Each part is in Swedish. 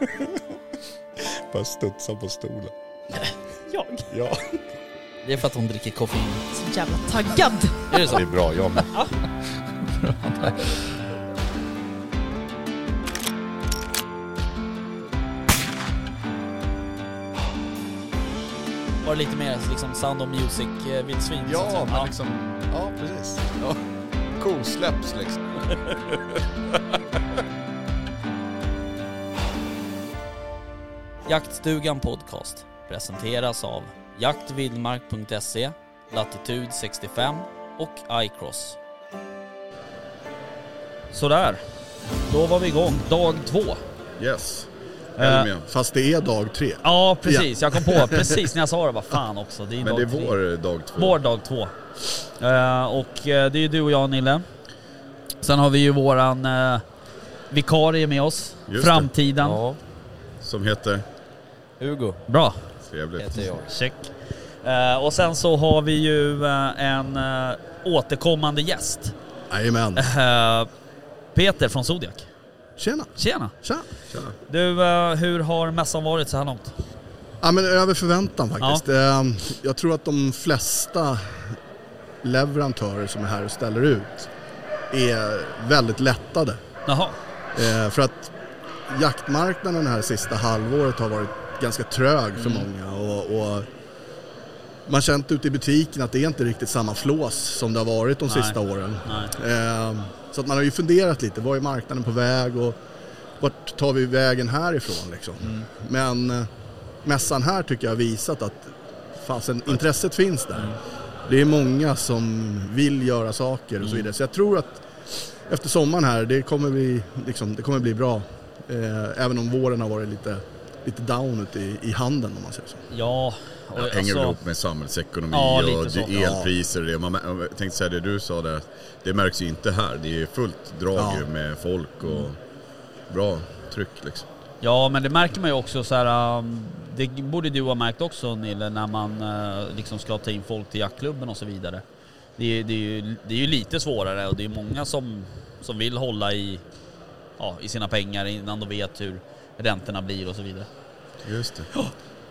Bara studsa på stolen. Jag? Ja, Det är för att hon dricker koffein. Så jävla taggad. Är det så? det är bra. Jag med. Var det lite mer liksom Sound of Music-vildsvin? så att Ja, säga? men liksom... Ja, precis. Ja. Kosläpps liksom. Jaktstugan Podcast presenteras av jaktvildmark.se, Latitude 65 och iCross. Sådär, då var vi igång. Dag två. Yes. Eh, Elmia. Fast det är dag tre. Ja, precis. Jag kom på precis när jag sa det. Vad fan också. Det är Men dag det är tre. vår dag två. Vår dag två. Eh, och eh, det är ju du och jag Nille. Sen har vi ju våran uh, vikarie med oss. Just. Framtiden. Ja, Som heter... Hugo Bra. Trevligt. heter jag. Check. Eh, och sen så har vi ju eh, en eh, återkommande gäst. Jajamän. Peter från Zodiac. Tjena. Tjena! Tja. Tjena. Du, hur har mässan varit så här långt? Ja men över förväntan faktiskt. Eh, Jag tror att de flesta leverantörer som är här och ställer ut är väldigt lättade. Jaha. För att jaktmarknaden här sista halvåret har varit ganska trög för många och, och man har känt ute i butiken att det är inte riktigt samma flås som det har varit de Nej. sista åren. Eh, Så att man har ju funderat lite, var är marknaden på väg och vart tar vi vägen härifrån liksom. Men eh, mässan här tycker jag har visat att fasen, intresset finns där. Det är många som vill göra saker och så vidare. Så jag tror att efter sommaren här, det kommer bli, liksom, det kommer bli bra. Eh, även om våren har varit lite, lite down ute i, i handeln om man säger så. Ja, och, Hänger alltså, ihop med samhällsekonomi Ja, och så. det elpriser. Det. Man, jag tänkte säga det du sa där. Det märks ju inte här. Det är fullt drag Ja. med folk och bra tryck liksom. Ja, men det märker man ju också så här. um, Det borde du ha märkt också Nille, när man uh, liksom ska ta in folk till jaktklubben och så vidare. Det är, det är, ju, det är ju lite svårare och det är många som, som vill hålla i, ja, i sina pengar innan de vet hur räntorna blir och så vidare. Just det.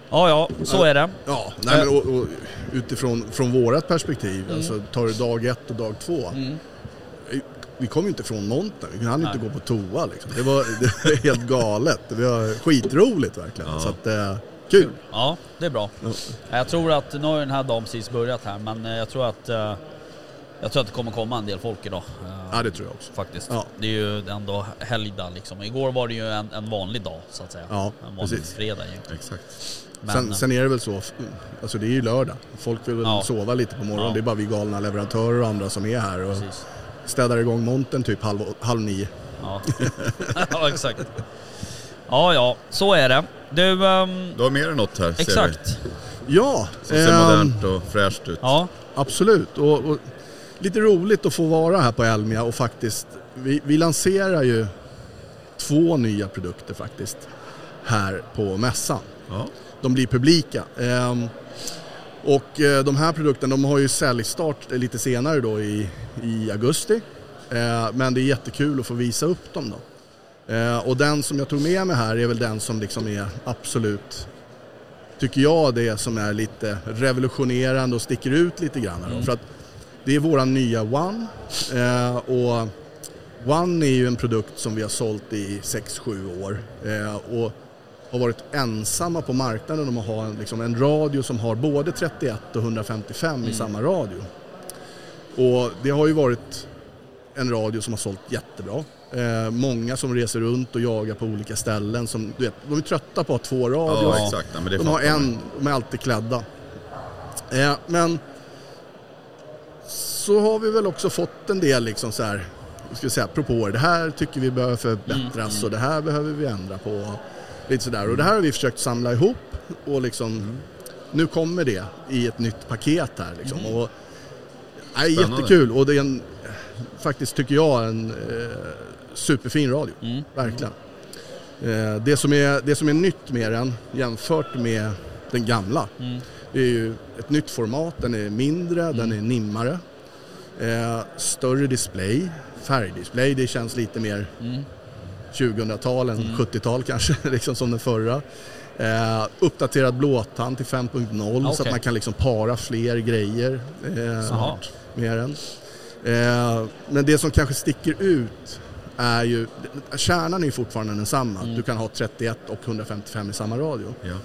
Ja, ja, så är det. Ja, nej, men, och, och, utifrån från vårat perspektiv, alltså, tar du dag ett och dag två. Mm. Vi kom ju inte från montern, vi hann inte gå på toa liksom. Det var, det var helt galet. Det var skitroligt verkligen. Ja. Så att, eh, kul. Ja, det är bra. Ja. Jag tror att, nu har den här dagen precis börjat här, men eh, jag tror att eh, jag tror att det kommer komma en del folk idag. eh, Ja, det tror jag också. Faktiskt. Ja. Det är ju ändå helgdag liksom. Igår var det ju en, en vanlig dag så att säga. Ja, en vanlig precis. fredag egentligen. Exakt. Men, sen, sen är det väl så, alltså det är ju lördag. Folk vill väl Ja. sova lite på morgonen. Ja. Det är bara vi galna leverantörer och andra som är här och precis. städar igång montern typ halv, halv nio. Ja. ja, exakt. Ja, ja, så är det. Du, ehm, Du har mer än något här ser exakt. Ja, vi. Som ser ehm, modernt och fräscht ut. Ja, Absolut. Och, och lite roligt att få vara här på Elmia och faktiskt, vi, vi lanserar ju två nya produkter faktiskt här på mässan. Ja. De blir publika. Ehm, och eh, de här produkterna de har ju säljstart lite senare då i, i augusti. Eh, men det är jättekul att få visa upp dem då. Eh, och den som jag tog med mig här är väl den som liksom är absolut, tycker jag, det som är lite revolutionerande och sticker ut lite grann. Då. För att det är våran nya One. Eh, och One är ju en produkt som vi har sålt i 6-7 år. Eh, och har varit ensamma på marknaden om att ha en, liksom en radio som har både 31 och 155 i samma radio. Och det har ju varit en radio som har sålt jättebra. Eh, många som reser runt och jagar på olika ställen. Som, du vet, de är trötta på att ha två radios. Ja, exakt. Ja, De har en, de är alltid klädda. Eh, men så har vi väl också fått en del liksom så här, ska säga, propåer. Det här tycker vi behöver förbättras och det här behöver vi ändra på. Lite sådär. Och det här har vi försökt samla ihop och liksom nu kommer det i ett nytt paket här liksom. Och, nej, Spännande. jättekul och det är en, faktiskt tycker jag en eh, superfin radio. Mm. Verkligen. Eh, det, som är, det som är nytt med den jämfört med den gamla Mm. det är ju ett nytt format, den är mindre, den är nimmare. Eh, större display, färgdisplay, det känns lite mer Mm. 2000-tal än 70-tal kanske, liksom som den förra. Eh, uppdaterad blåtand till 5.0 så att man kan liksom para fler grejer eh, med den. Eh, men det som kanske sticker ut är ju, kärnan är ju fortfarande densamma. Mm. Du kan ha 31 och 155 i samma radio. Ja.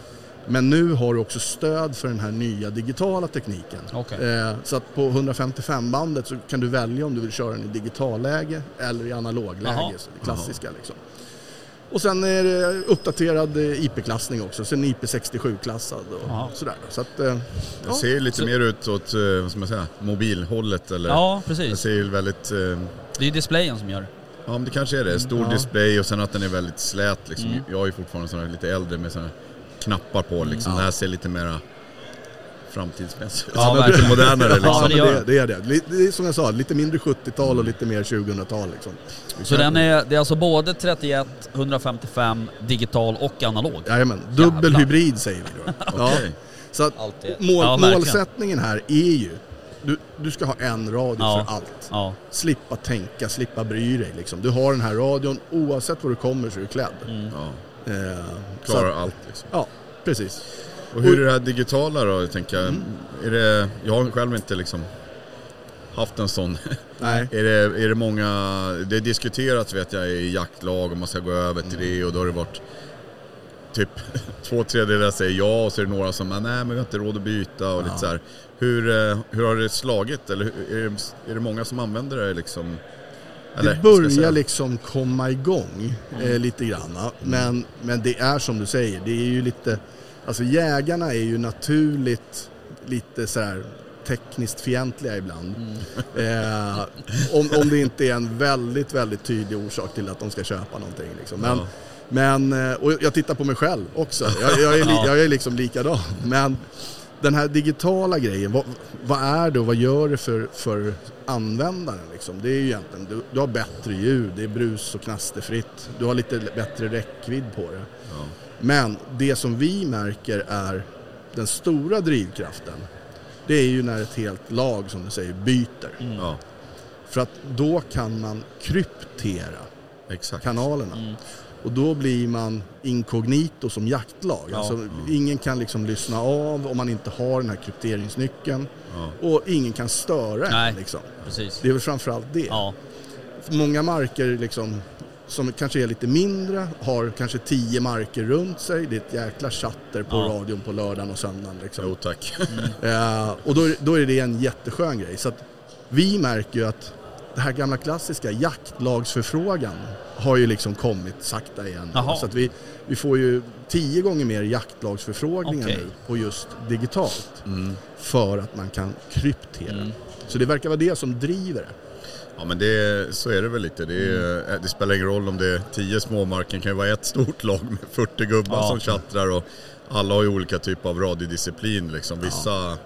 Men nu har du också stöd för den här nya digitala tekniken. Okej. Eh, så att på 155-bandet så kan du välja om du vill köra den i digitalläge eller i analogläge, det klassiska liksom. Och sen är det uppdaterad eh, IP-klassning också, sen IP67-klassad Jaha. och sådär. Så att, eh, Det ser ju lite Så- mer ut åt, vad ska man säga, mobilhållet eller? Ja, Det precis. ser ju väldigt, eh, Det är ju displayen som gör det. ja men det kanske är det. Stor Ja. display och sen att den är väldigt slät liksom. Mm. Jag är ju fortfarande sån här lite äldre med här knappar på liksom. Ja. Det här ser lite mera framtidsmässigt ut. Ja, lite verkligen. modernare liksom. ja, det gör det, är det. Det är som jag sa, lite mindre 70-tal och lite mer 2000-tal liksom. Så den är, det är alltså både 31, 155, digital och analog? Jajamän, dubbel Jävlar. hybrid säger vi då. Ja. Okej. Så att mål, Ja, målsättningen här är ju, du, du ska ha en radio Ja. för allt. Ja. Slippa tänka, slippa bry dig liksom. Du har den här radion, oavsett var du kommer så är du klädd. Mm. Ja, klarar att, allt liksom. Ja, precis. Och hur är det här digitala då, tänker jag? Är det, jag har själv inte liksom haft en sån. Nej. är, det, är det många, det diskuterats vet jag i jaktlag om man ska gå över till det och då har det varit typ två tredjedelar säger ja och så är det några som nej men vi har inte råd att byta och lite så här. Hur, eh, hur har det slagit eller är det, är det många som använder det liksom? Eller, Det börjar liksom komma igång eh, lite grann. Men, men det är som du säger, det är ju lite... Alltså jägarna är ju naturligt lite så här tekniskt fientliga ibland. Eh, om, om det inte är en väldigt, väldigt tydlig orsak till att de ska köpa någonting. Liksom. Men, Ja. men, eh, och jag tittar på mig själv också. Jag, jag, är, jag är liksom likadan. Men den här digitala grejen, vad, vad är det och vad gör det för, för användaren? Liksom? Det är ju egentligen, du, du har bättre ljud, det är brus och knasterfritt. Du har lite bättre räckvidd på det. Ja. Men det som vi märker är den stora drivkraften. Det är ju när ett helt lag, som du säger, byter. ja, För att då kan man kryptera exakt. kanalerna. Mm. Och då blir man inkognito som jaktlag. Ja. Alltså, ingen kan liksom lyssna av om man inte har den här krypteringsnyckeln. Ja. Och ingen kan störa Nej. en. Liksom. Precis. Det är väl framförallt det. Ja. Många marker liksom, som kanske är lite mindre har kanske tio marker runt sig. Det är ett jäkla chatter på Ja. radion på lördagen och söndagen. Liksom. Jo tack. Eh, och då, är- då är det en jätteskön grej. Så vi märker ju att det här gamla klassiska jaktlagsförfrågan har ju liksom kommit sakta igen. Jaha. Så att vi, vi får ju tio gånger mer jaktlagsförfrågningar Okej. nu på just digitalt. Mm. För att man kan kryptera. Mm. Så det verkar vara det som driver det. Ja men det, så är det väl lite. Det, är, det spelar ingen roll om det är 10 småmarken, kan ju vara ett stort lag med 40 gubbar Ja. som tjattrar och alla har ju olika typer av radiodisciplin liksom. Vissa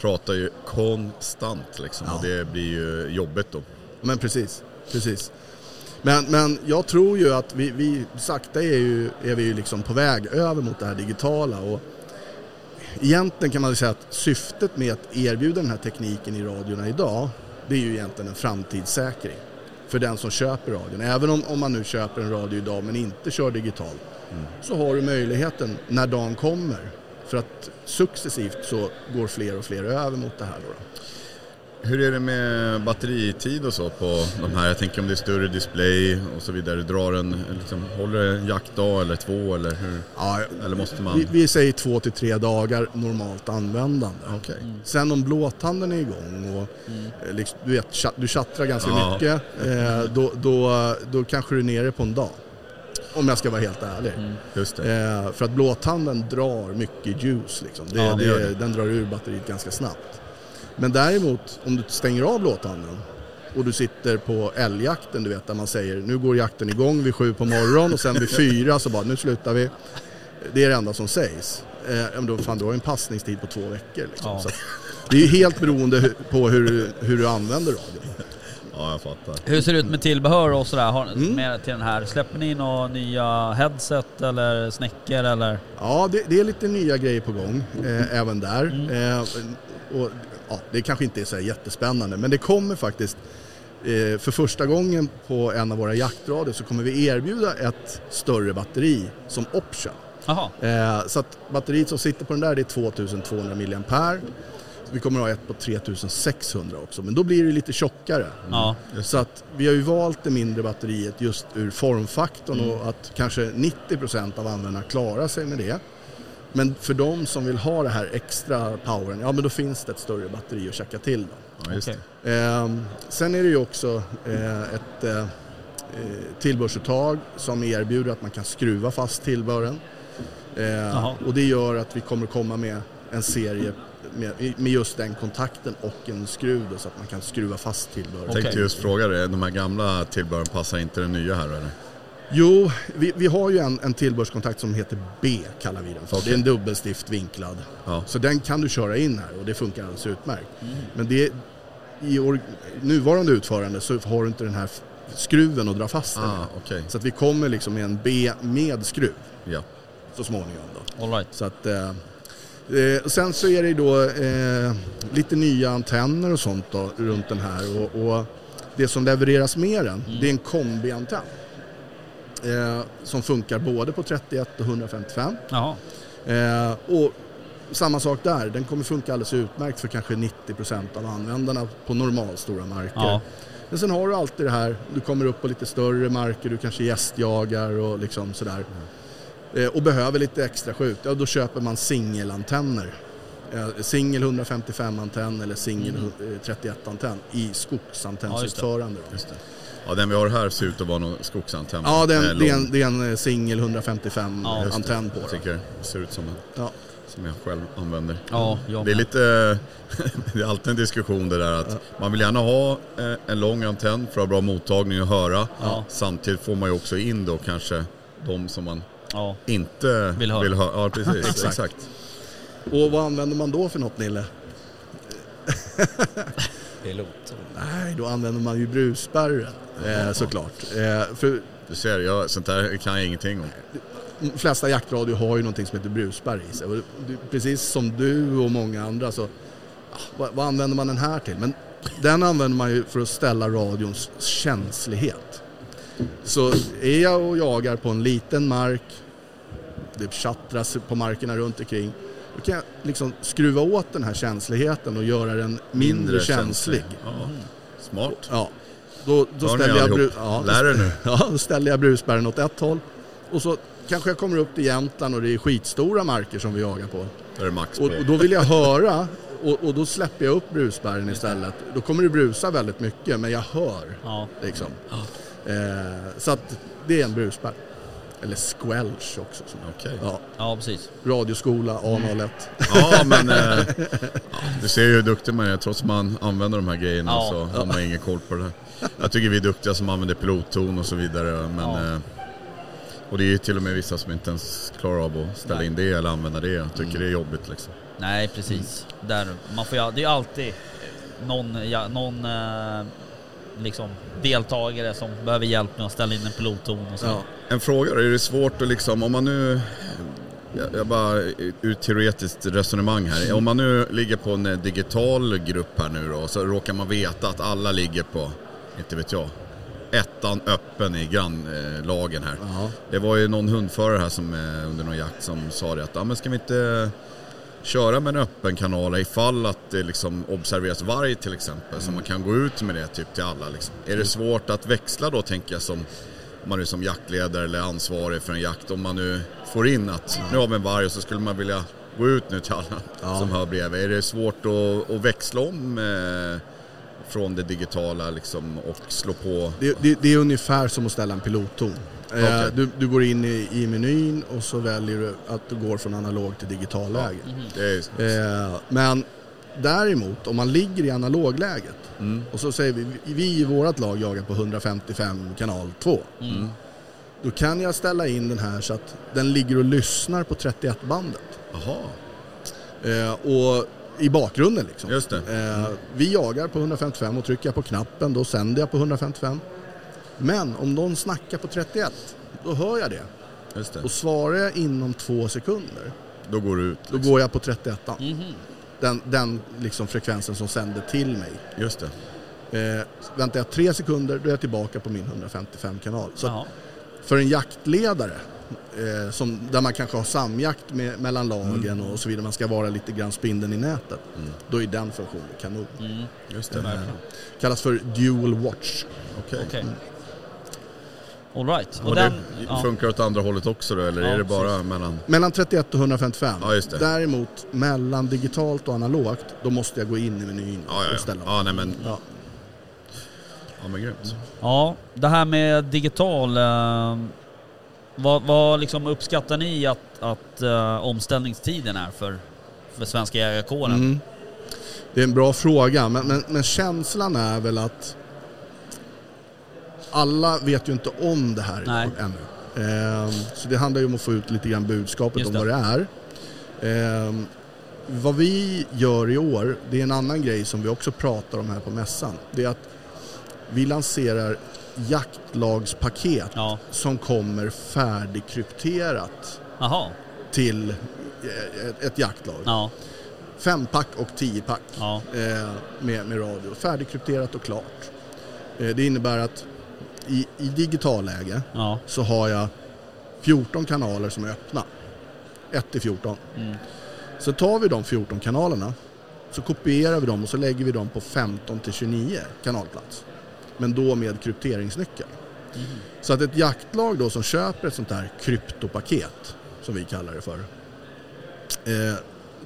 pratar ju konstant liksom Ja. och det blir ju jobbigt då. Men precis, precis. Men, men jag tror ju att vi, vi sakta är, ju, är vi ju liksom på väg över mot det här digitala. Och egentligen kan man säga att syftet med att erbjuda den här tekniken i radiorna idag, det är ju egentligen en framtidssäkring för den som köper radion. Även om, om man nu köper en radio idag men inte kör digitalt, så har du möjligheten när dagen kommer. För att successivt så går fler och fler över mot det här. Då. Hur är det med batteritid och så på de här? Jag tänker om det är större display och så vidare. Drar en, liksom, håller det en jaktdag eller två eller hur? Ja, Eller måste man? Vi, vi säger två till tre dagar normalt användande. Okej. Sen om blåtanden är igång och eh, liksom, du, vet, du chattrar ganska Ja. mycket, eh, då, då, då kanske du är nere på en dag. Om jag ska vara helt ärlig. Det. Eh, för att blåtanden drar mycket ljus. Liksom. Det, Ja, det, det. Den drar ur batteriet ganska snabbt. Men däremot om du stänger av blåtanden och du sitter på älgjakten, du vet där man säger nu går jakten igång vid sju på morgonen och sen vid fyra så bara nu slutar vi. Det är det enda som sägs. Eh, då, fan, du har ju en passningstid på två veckor. Liksom. Ja. Så det är ju helt beroende på hur, du- hur du använder radion. Ja, jag fattar. Hur ser det ut med tillbehör och sådär har, Mm. med till den här? Släpper ni in några nya headset eller snäckor eller? Ja, det, det är lite nya grejer på gång eh, även där. Mm. Eh, och, ja, det kanske inte är så jättespännande, men det kommer faktiskt eh, för första gången på en av våra jaktrader så kommer vi erbjuda ett större batteri som option. Eh, så att batteriet som sitter på den där det är 2200 mAh. Vi kommer att ha ett på 3600 också, men då blir det lite tjockare. Ja. Så att vi har ju valt det mindre batteriet just ur formfaktorn och att kanske 90% av användarna klarar sig med det. Men för de som vill ha det här extra powern, ja men då finns det ett större batteri att checka till. Då. Ja, det. Ehm, sen är det ju också eh, ett eh, eh, tillbehörsuttag som erbjuder att man kan skruva fast tillbehören. Eh, och det gör att vi kommer komma med en serie med, med just den kontakten och en skruv då, så att man kan skruva fast tillbehören. Okej. Tänkte just fråga dig, de här gamla tillbehören passar inte den nya här eller? Jo, vi, vi har ju en, en tillbehörskontakt som heter B, kallar vi den för. Det är en dubbelstift vinklad. Ja. Så den kan du köra in här och det funkar alldeles utmärkt. Men det, i or, nuvarande utförande så har du inte den här skruven att dra fast den Ah, okej. Så att vi kommer liksom med en B med skruv Ja. så småningom. Då. All right. Så att, eh, eh, och sen så är det då eh, lite nya antenner och sånt då, runt den här. Och, och det som levereras med den, det är en kombiantenn. Eh, som funkar både på 31 och 155. Jaha. Eh, och samma sak där, den kommer funka alldeles utmärkt för kanske 90% av användarna på normalstora marker. Ja. Men sen har du alltid det här, du kommer upp på lite större marker, du kanske gästjagar och liksom sådär. Eh, och behöver lite extra skjut, ja då köper man singelantenner. Eh, singel 155-antenn eller singel Mm. eh, 31-antenn i skogsantennutförande. då. Ja, den vi har här ser ut att vara någon skogsantenn. Ja, det är en, det är lång. en, det är en eh, singel 155 Ja, antenn på. Jag tycker det ser ut som en Ja. som jag själv använder. Ja, jag Det är lite, det är alltid en diskussion det där att man vill gärna ha eh, en lång antenn för att ha bra mottagning och höra. Ja. Samtidigt får man ju också in då kanske de som man Ja. inte Vill höra. Ja, precis. Exakt. exakt. Och vad använder man då för något Nille? Pilot. Nej, då använder man ju brusspärren eh, såklart. Eh, för Du ser, jag, sånt där kan jag ingenting om. de flesta jaktradio har ju någonting som heter brusspärr i sig. Och du, precis som du och många andra så, ah, vad, vad använder man den här till? Men den använder man ju för att ställa radions känslighet. Så är jag och jagar på en liten mark, det tjattras på markerna runt omkring, då kan jag liksom skruva åt den här känsligheten och göra den mindre, känslig. Ja. Smart. Ja, då, då ställer jag, bru- ja, Lär nu. Ja, då ställer jag brusbären åt ett håll och så kanske jag kommer upp till Jämtland och det är skitstora marker som vi jagar på. Då är det max på. Och, och då vill jag höra och, och då släpper jag upp brusbären istället. Då kommer det brusa väldigt mycket men jag hör Ja. liksom. Eh, så att det är en brusbär. Eller squelch också. Som, Okej. ja, ja, precis. radioskola A01. Ja, men eh, ja, du ser ju hur duktig man är. Trots att man använder de här grejerna Ja. så har man ingen koll på det här. Jag tycker vi är duktiga som använder pilotton och så vidare. Men, Ja. eh, och det är ju till och med vissa som inte ens klarar av att ställa in det eller använda det. Jag tycker det är jobbigt liksom. Nej, precis. Där, man får ju, det är alltid någon, ja, någon eh, liksom, deltagare som behöver hjälp med att ställa in en pilotton och så. Ja. En fråga då, är det svårt att liksom, om man nu, jag, jag bara ur teoretiskt resonemang här. Om man nu ligger på en digital grupp här nu då, så råkar man veta att alla ligger på, inte vet jag, ettan öppen i grannlagen här. Ja. Det var ju någon hundförare här som eh, under någon jakt som sa det att, ja men ska vi inte köra med en öppen kanal ifall att det liksom observeras varg till exempel. Så man kan gå ut med det typ till alla liksom. Är det svårt att växla då tänker jag som om man är som jaktledare eller ansvarig för en jakt. Om man nu får in att nu har vi en varg och så skulle man vilja gå ut nu till alla Ja. som hör bredvid. Är det svårt att, att växla om eh, från det digitala liksom och slå på? Det, det, det är ungefär som att ställa en pilotton. Eh, Okej. du, du går in i, i menyn och så väljer du att du går från analog till digital läge. Är, Eh, men däremot om man ligger i analogläget mm, och så säger vi, vi i vårt lag jagar på 155 kanal 2. Mm. Då kan jag ställa in den här så att den ligger och lyssnar på 31-bandet. Jaha, Eh, och i bakgrunden liksom. just det. Eh, vi jagar på 155 och trycker jag på knappen då sänder jag på 155. Men om någon snackar på 31 då hör jag det. Det. Och svarar jag inom två sekunder Då går du ut. då liksom. går jag på 31. Mhm. Den, den liksom frekvensen som sänder till mig. Just det. Eh, väntar jag tre sekunder då är jag tillbaka på min 155-kanal. Så att Jaha. för en jaktledare, eh, som, där man kanske har samjakt med, mellan lagen och så vidare, man ska vara lite grann spindeln i nätet, då är den funktionen kanon. Mm. Just det. Verkligen. Kallas för dual watch. Okej. Okej. All right. Och Och den... det Ja. funkar åt andra hållet också då, eller Ja, är det bara mellan... Mellan 31 och 155. Ja, just det. Däremot mellan digitalt och analogt, då måste jag gå in i menyn Ja, ja, och ja. ställa. ja nej men... Ja. Ja, men grymt. ja, det här med digital. Eh, vad, vad liksom uppskattar ni att, att eh, omställningstiden är för, för svenska jägarkåren? Mm. Det är en bra fråga, men, men, men känslan är väl att alla vet ju inte om det här Nej. ännu. Ehm, så det handlar ju om att få ut lite grann budskapet om vad det är. Ehm, vad vi gör i år, det är en annan grej som vi också pratar om här på mässan. Det är att vi lanserar jaktlagspaket Ja. som kommer färdigkrypterat Jaha. till eh, ett, ett jaktlag. Ja. Fempack och tiopack Ja. eh, med, med radio. Färdigkrypterat och klart. Eh, det innebär att i, i digitalläge Ja. så har jag 14 kanaler som är öppna. 1 till 14. Mm. Så tar vi de 14 kanalerna så kopierar vi dem och så lägger vi dem på 15 till 29 kanalplats. Men då med krypteringsnyckel. Så att ett jaktlag då som köper ett sånt här kryptopaket, som vi kallar det för. Eh,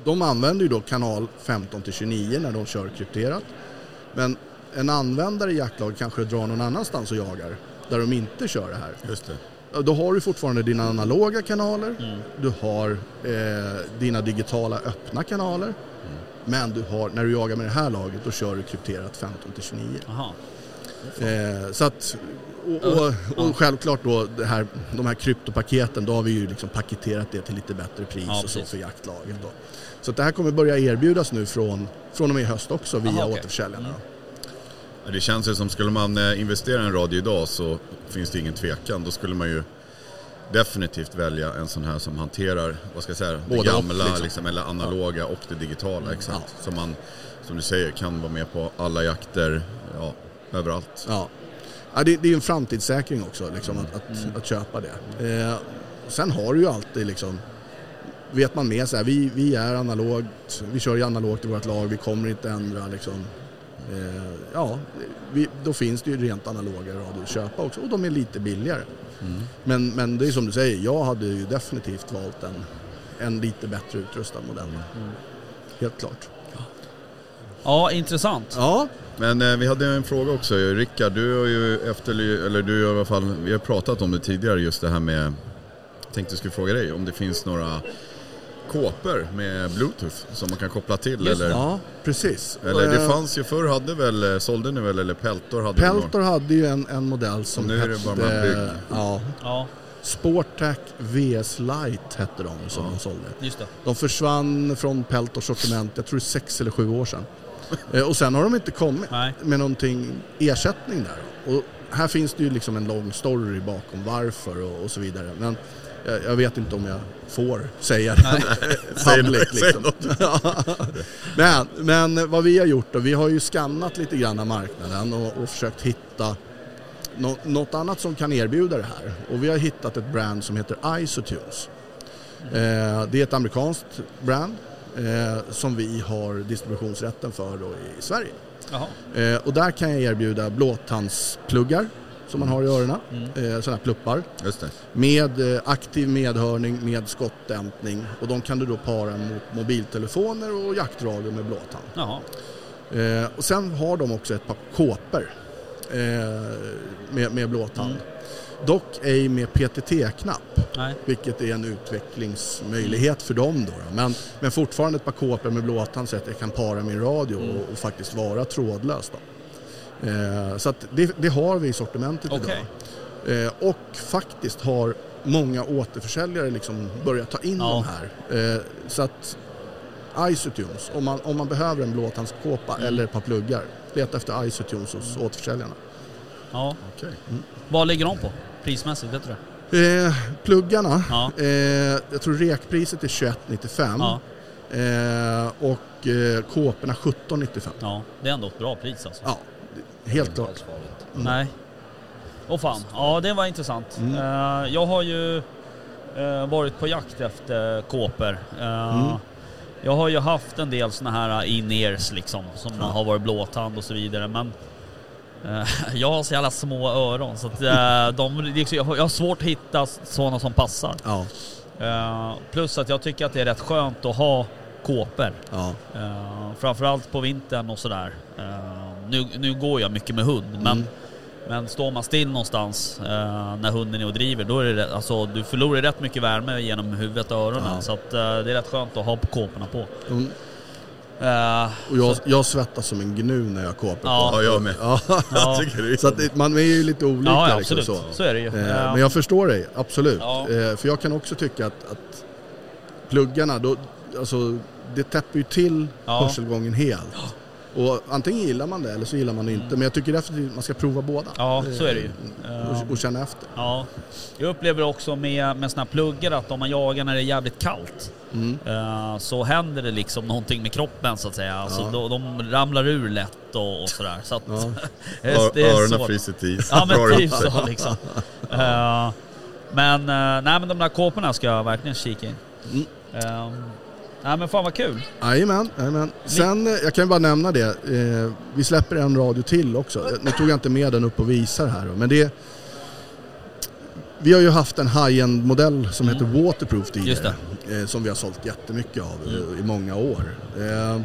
de använder ju då kanal 15 till 29 när de kör krypterat. Men en användare i jaktlag kanske drar någon annanstans och jagar där de inte kör det här. Just det. Då har du fortfarande dina analoga kanaler, Mm. du har eh, dina digitala öppna kanaler. Mm. Men du har, när du jagar med det här laget då kör du krypterat 15 till 29. Jaha. Eh, så att, och, och, och självklart då det här, de här kryptopaketen, då har vi ju liksom paketerat det till lite bättre pris Ja, och så för jaktlaget. Då. Så det här kommer börja erbjudas nu från, från och med i höst också via Aha, okej. återförsäljarna. Ja, Det känns ju som, skulle man eh, investera i en radio idag så finns det ingen tvekan. Då skulle man ju definitivt välja en sån här som hanterar, vad ska jag säga, det Både och, gamla, liksom. liksom, eller analoga och det digitala. Exakt. Så man, som du säger, kan vara med på alla jakter, ja, överallt. Ja. Ja, det, det är ju en framtidssäkring också liksom, att, att, att köpa det. Eh, sen har du ju alltid liksom, vet man med så här, vi, vi är analogt, vi kör ju analogt i vårt lag, vi kommer inte ändra liksom. Eh, ja, vi, då finns det ju rent analoga radior att köpa också och de är lite billigare. Men, men det är som du säger, jag hade ju definitivt valt en, en lite bättre utrustad modell. Helt klart. Ja, intressant. Ja, Men eh, vi hade en fråga också. Rickard, du har ju efter, eller du har i alla fall, vi har pratat om det tidigare just det här med, jag tänkte jag skulle fråga dig om det finns några kåpor med bluetooth som man kan koppla till Just eller? ja precis. Eller det Eh, fanns ju förr, hade väl, eh, sålde ni väl, eller Peltor hade Peltor hade ju en, en modell som Nu är det bara bygger. ja, Ja, Sportac VS Lite hette de som de sålde. just det. De försvann från Peltors sortiment, jag tror sex eller sju år sedan. Eh, och sen har de inte kommit Nej. med någonting ersättning där. Och här finns det ju liksom en lång story bakom varför och, och så vidare. Men jag, jag vet inte om jag får säga det public. Liksom. men, men vad vi har gjort då, vi har ju skannat lite grann av marknaden och, och försökt hitta nå, något annat som kan erbjuda det här. Och vi har hittat ett brand som heter Isotunes. Eh, det är ett amerikanskt brand eh, som vi har distributionsrätten för då i Sverige. Eh, och där kan jag erbjuda blåtandspluggar som man har i öronen, eh, sådana här pluppar. Just det. Med eh, aktiv medhörning, med skottdämpning och de kan du då para mot mobiltelefoner och jaktradio med blåtand. Jaha. Eh, och sen har de också ett par kåpor eh, med, med blåtand. Dock ej med PTT-knapp, vilket är en utvecklingsmöjlighet för dem. Då, då. Men, men fortfarande ett par kåpor med blåtand så att jag kan para min radio och, och faktiskt vara trådlös. Eh, så att det, det har vi i sortimentet Okej. idag. Eh, och faktiskt har många återförsäljare liksom börjat ta in Ja. de här. Eh, så att Isotunes, om man, om man behöver en blåtandskåpa Mm. eller ett par pluggar, leta efter Isotunes hos återförsäljarna. Ja. Okej. Vad ligger de på prismässigt? Vet du det? Eh, pluggarna, Ja. eh, jag tror rekpriset är 21,95 Ja. eh, och eh, kåporna 17,95. Ja, det är ändå ett bra pris alltså. Ja, Helt klart. Livsfarligt. Nej. Åh fan, ja det var intressant. Mm. Eh, jag har ju eh, varit på jakt efter kåpor. Eh, Mm. Jag har ju haft en del såna här in-ears liksom, som Ja. har varit blåtand och så vidare, men jag har så jävla små öron så att eh, de, jag har svårt att hitta sådana som passar. Ja, Eh, plus att jag tycker att det är rätt skönt att ha kåpor. ja, framförallt på vintern och sådär. Eh, nu, nu går jag mycket med hund, men, Mm. men står man still någonstans eh, när hunden är och driver, då är det alltså, du förlorar rätt mycket värme genom huvudet och öronen. Ja. Så att, eh, det är rätt skönt att ha kåporna på. Mm. Eh, Och jag, jag svettas som en gnu när jag har kåpor Ja. på. Ja, jag med. Ja. Ja. Så att det, man är ju lite olika ja, liksom absolut. så. Så. är det ju. Eh, Men jag förstår dig, absolut. Eh, För jag kan också tycka att, att pluggarna, då, alltså, det täpper ju till hörselgången helt. Och antingen gillar man det eller så gillar man det inte. Men jag tycker att man ska prova båda. Ja, så är det ju. Eh, Och, och känna efter. ja. Jag upplever också med, med såna här pluggar att om man jagar när det är jävligt kallt Mm. Eh, så händer det liksom någonting med kroppen så att säga. Alltså, Ja. de, de ramlar ur lätt och, och sådär. Så att, Ja. Öronen fryser till is. Ja men typ så liksom. Eh, men, nej men de där kåporna ska jag verkligen kika in. Mm. Eh, nej men fan vad kul. Jajamän, jajamän. Sen, eh, jag kan ju bara nämna det, eh, vi släpper en radio till också. Nu tog jag inte med den upp och visar här men det vi har ju haft en high-end modell som Mm. heter Waterproof tidigare. Just Eh, som vi har sålt jättemycket av eh, Mm. i många år. Eh,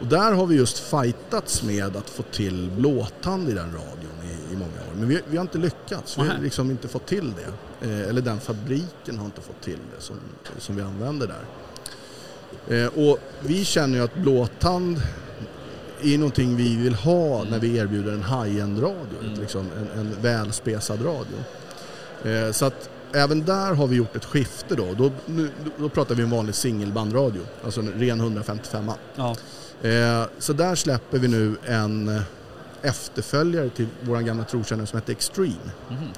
och där har vi just fightats med att få till blåtand i den radion i, i många år. Men vi, vi har inte lyckats. Vi har liksom inte fått till det. Eh, eller den fabriken har inte fått till det som, som vi använder där. Eh, och vi känner ju att blåtand är någonting vi vill ha när vi erbjuder en high-end radio. Mm. Liksom en, en välspesad radio. Eh, så att även där har vi gjort ett skifte då. Då, nu, då pratar vi om vanlig singelbandradio, alltså en ren 155 Ja. eh, Så där släpper vi nu en efterföljare till vår gamla trotjänare som heter Extreme. Mhm.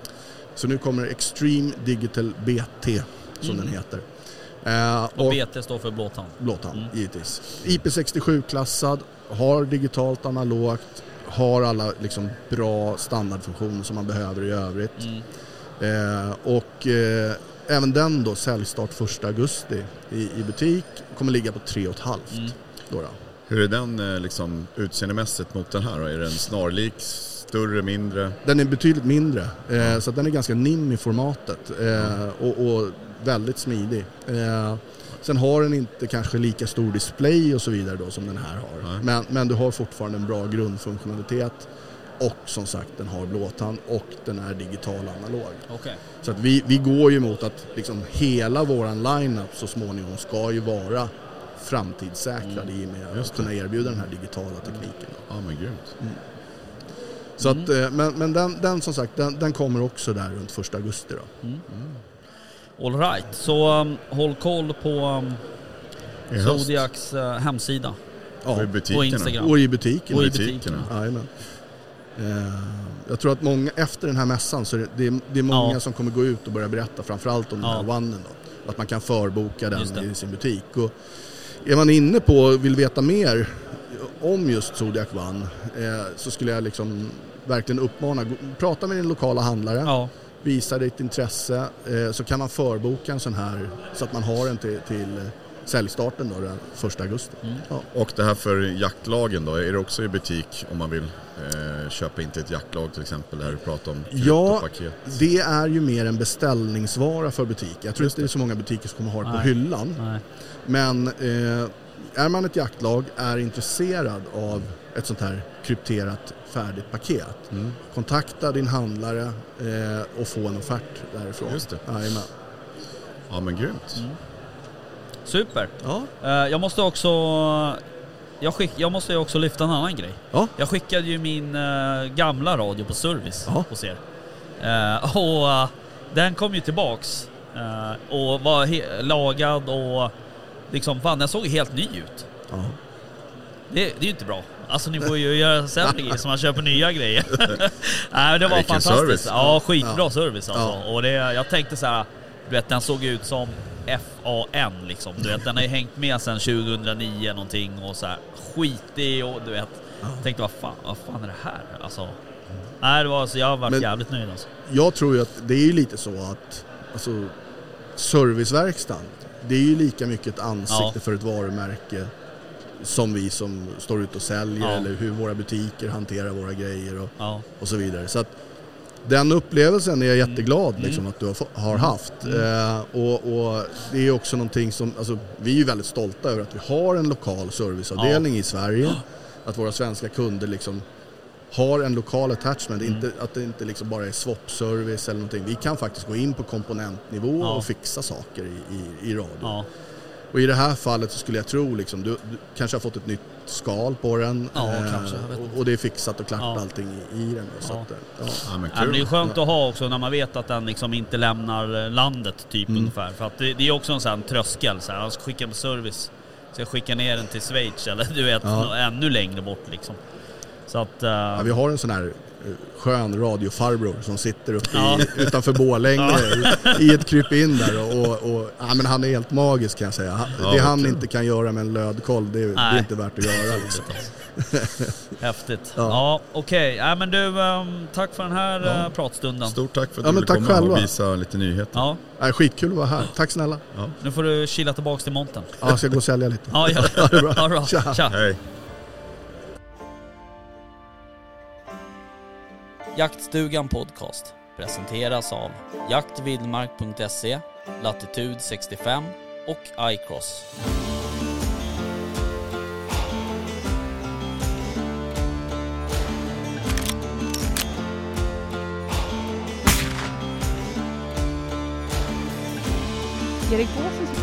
Så nu kommer Extreme Digital BT som Mm. den heter. Eh, Och BT står för blåtand. Blåtand, Mm. givetvis. IP67-klassad, har digitalt analogt, har alla liksom bra standardfunktioner som man behöver i övrigt. Mm. Eh, och eh, även den då säljstart 1 augusti i, i butik, kommer ligga på 3,5. Mm. Då då. Hur är den eh, liksom, utseendemässigt mot den här då? Är den snarlik, större, mindre? Den är betydligt mindre, eh, så att den är ganska nim i formatet eh, och, och väldigt smidig. Eh, sen har den inte kanske lika stor display och så vidare då som den här har. Men, men du har fortfarande en bra grundfunktionalitet och som sagt den har blåtand och den är digital analog. Okej. Så att vi, vi går ju mot att liksom hela våran line-up så småningom ska ju vara framtidssäkrad i och med att kunna erbjuda den här digitala tekniken. Ja men grymt. Så att, eh, men men den, den som sagt, den, den kommer också där runt 1 augusti då. All right. så um, håll koll på um. Zodiacs uh, hemsida Och i Ja, butikerna. och Instagram. och i butiken. och i butikerna. butikerna. Jajamän. Eh, Jag tror att många, efter den här mässan så är det, det, är, det är många Ja. som kommer gå ut och börja berätta framförallt om Ja. den här onen då. Att man kan förboka den i sin butik. Och är man inne på och vill veta mer om just Zodiac One eh, så skulle jag liksom verkligen uppmana, prata med din lokala handlare, Ja. visa ditt intresse eh, så kan man förboka en sån här så att man har den till, till säljstarten då den 1 augusti. Mm. Ja. Och det här för jaktlagen då, är det också i butik om man vill eh, köpa in till ett jaktlag till exempel? Där du pratar om Ja. Det är ju mer en beställningsvara för butik. Jag tror inte det är så många butiker som kommer ha det på Nej. hyllan. Nej. Men eh, är man ett jaktlag, är intresserad av ett sånt här krypterat färdigt paket. Mm. Kontakta din handlare eh, och få en offert därifrån. Just det. Jajamän. Ja men grymt. Mm. Super. Ja. Eh, jag måste också... Jag, skick, jag måste ju också lyfta en annan grej. Ja. Jag skickade ju min eh, gamla radio på service Ja. hos er. Eh, och eh, den kom ju tillbaks eh, och var lagad och liksom, fan den såg helt ny ut. ja. Det, det är ju inte bra. Alltså ni får ju göra sämre grejer så man köper nya grejer. Nej det var Vilken fantastiskt. service. Ja, skitbra Ja. service alltså. Och det, jag tänkte så här, du vet den såg ut som FAN liksom. Du vet den har ju hängt med sedan 2009 någonting och så här skitig och du vet. Jag tänkte vad fan, vad fan är det här? Alltså, nej, det var, alltså, jag har varit Men- jävligt nöjd alltså. Jag tror ju att det är lite så att alltså, serviceverkstan, det är ju lika mycket ett ansikte Ja. för ett varumärke som vi som står ute och säljer Ja. eller hur våra butiker hanterar våra grejer och, Ja. och så vidare. Så att den upplevelsen är jag jätteglad Mm. liksom, att du har, haft. Eh, och, och det är också någonting som, alltså, vi är ju väldigt stolta över att vi har en lokal serviceavdelning i Sverige. Att våra svenska kunder liksom har en lokal attachment, Mm. inte, att det inte liksom bara är swap-service eller någonting. Vi kan faktiskt gå in på komponentnivå Ja. och fixa saker i, i, i radio. Ja. Och i det här fallet så skulle jag tro, liksom, du, du kanske har fått ett nytt skal på den. Ja, kanske, jag vet och, och det är fixat och klart Ja. allting i, i den. Så Ja. att, eh, ja. Ja, men men det är skönt att ha också när man vet att den liksom inte lämnar eh, landet typ Mm. ungefär. För att det, det är också en sån tröskel. Så här, han ska skicka med service. Ska jag skicka ner den till Schweiz eller du vet, ännu längre bort liksom. Så att... eh, Ja, vi har en sån här eh, skön radiofarbror som sitter uppe Ja. i, utanför Borlänge i, i ett krypin där och, och, ja, men han är helt magisk kan jag säga. Han, Ja, det han kul. inte kan göra med en lödkoll det, det är inte värt att göra. Liksom. Häftigt. Ja. Ja, okej. Ja, men du, ehm, tack för den här Ja. eh, pratstunden. Stort tack för att Ja, du men ville komma själva. och visa lite nyheter. Ja, Nej, skitkul att vara här. Tack snälla. nu får du chilla tillbaks till montern. Ja, jag ska gå och sälja lite. Ja, ja. Ja, det bra. Ja, bra. Tja. Tja. Hej. Jaktstugan Podcast presenteras av jaktvildmark.se, Latitude 65 och iCross. Erik Gåsen